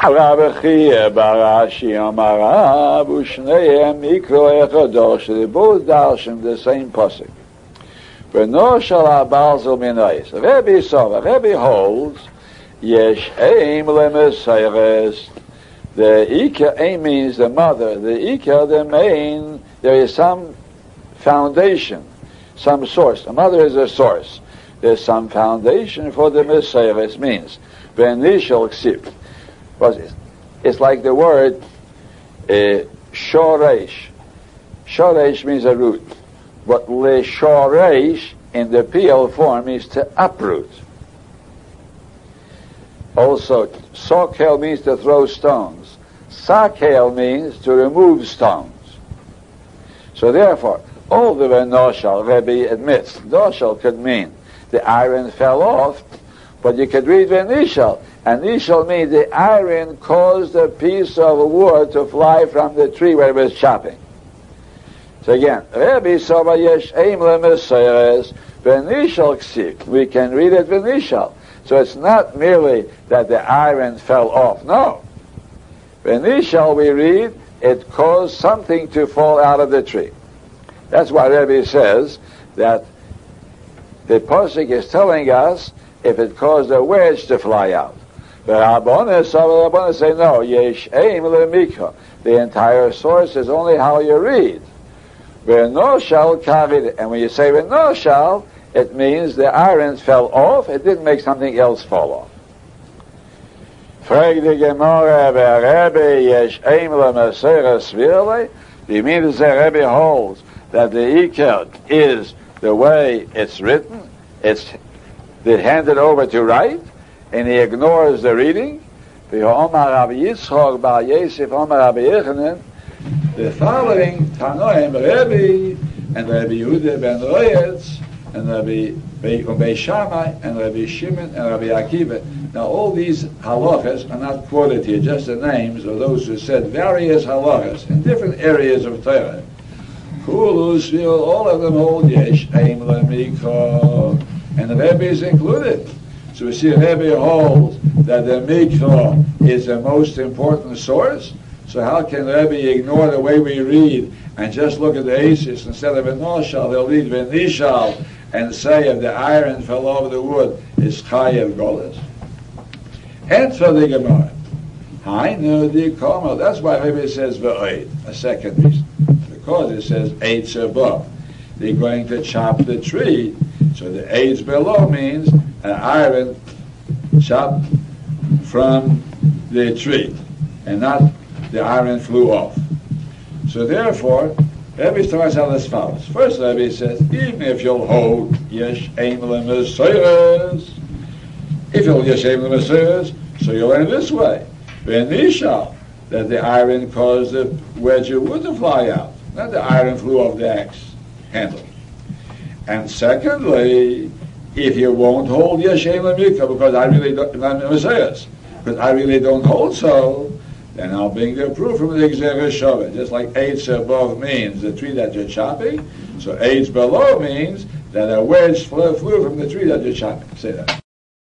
הרב חייה ברש"י אמר רב ושניהם מקרוא אחד שזה both darshan the same pasuk. בנו של הבעל זל מנויס. רבי סובה, רבי holds יש aim למסיירס. The Ika aim means the mother. The Ika, the main, there is some foundation, some source. The mother is a source. There's some foundation for the Messiah. means the initial ksip. It's like the word uh, shoresh. Shoresh means a root. But le shoresh in the PL form is to uproot. Also, sokel means to throw stones. Sakel means to remove stones. So therefore, all the way Noshal, Rebbe admits, Noshal could mean the iron fell off, but you could read Venishal. And Nishal means the iron caused a piece of wood to fly from the tree where it was chopping. So again, Rebbe Soba Yesh Lemeseres Venishal Ksik. We can read it Venishal. So it's not merely that the iron fell off. No. Venishal we read, it caused something to fall out of the tree. That's why Rebbe says that the Pasuk is telling us if it caused a wedge to fly out. But The Rabbanis, say no. Yesh aim lemikha. The entire source is only how you read. no shall kavid. And when you say no shall, it means the irons fell off. It didn't make something else fall off. Frag the Gemara, Rebbe yesh aim lemeseres virle. Do you mean to say Rebbe holds that the Iker is the way it's written? It's handed over to write? and he ignores the reading. The following Tanoim Rebbe and Rabbi Yehuda ben Royetz and Rabbi Bei Shammai and Rabbi Shimon and Rabbi Akiva. Now all these halachas are not quoted here, just the names of those who said various halachas in different areas of Torah. All of them hold yesh aim lemiko, and the Rebbe is included. So we see Rebbe holds that the Mikra is the most important source. So how can Rebbe ignore the way we read and just look at the Asis instead of a Noshal, they'll read Venishal and say if the iron fell over the wood, is Chayev Golas. Answer the Gemara. I know the Koma. That's why Rebbe says Ve'oid, a second reason. Because it says Eitz above. They're going to chop the tree. So the Eitz below means an iron chopped from the tree, and not the iron flew off. So therefore, Rebbe starts out as follows. First, Rebbe says, even if you'll hold Yesh Aim Lemesiris, if you'll Yesh Aim Lemesiris, so you'll learn this way. Benisha, that the iron caused the wedge of wood to fly out, not the iron flew off the axe handle. And secondly, if you won't hold Yeshem Lemikah, because I really don't, I'm Messiahs, because I really don't hold so, then I'll bring the proof from the Gzerah Just like Eitz above means the tree that you're chopping, so Eitz below means that a wedge flew, flew from the tree that you're chopping. Say that.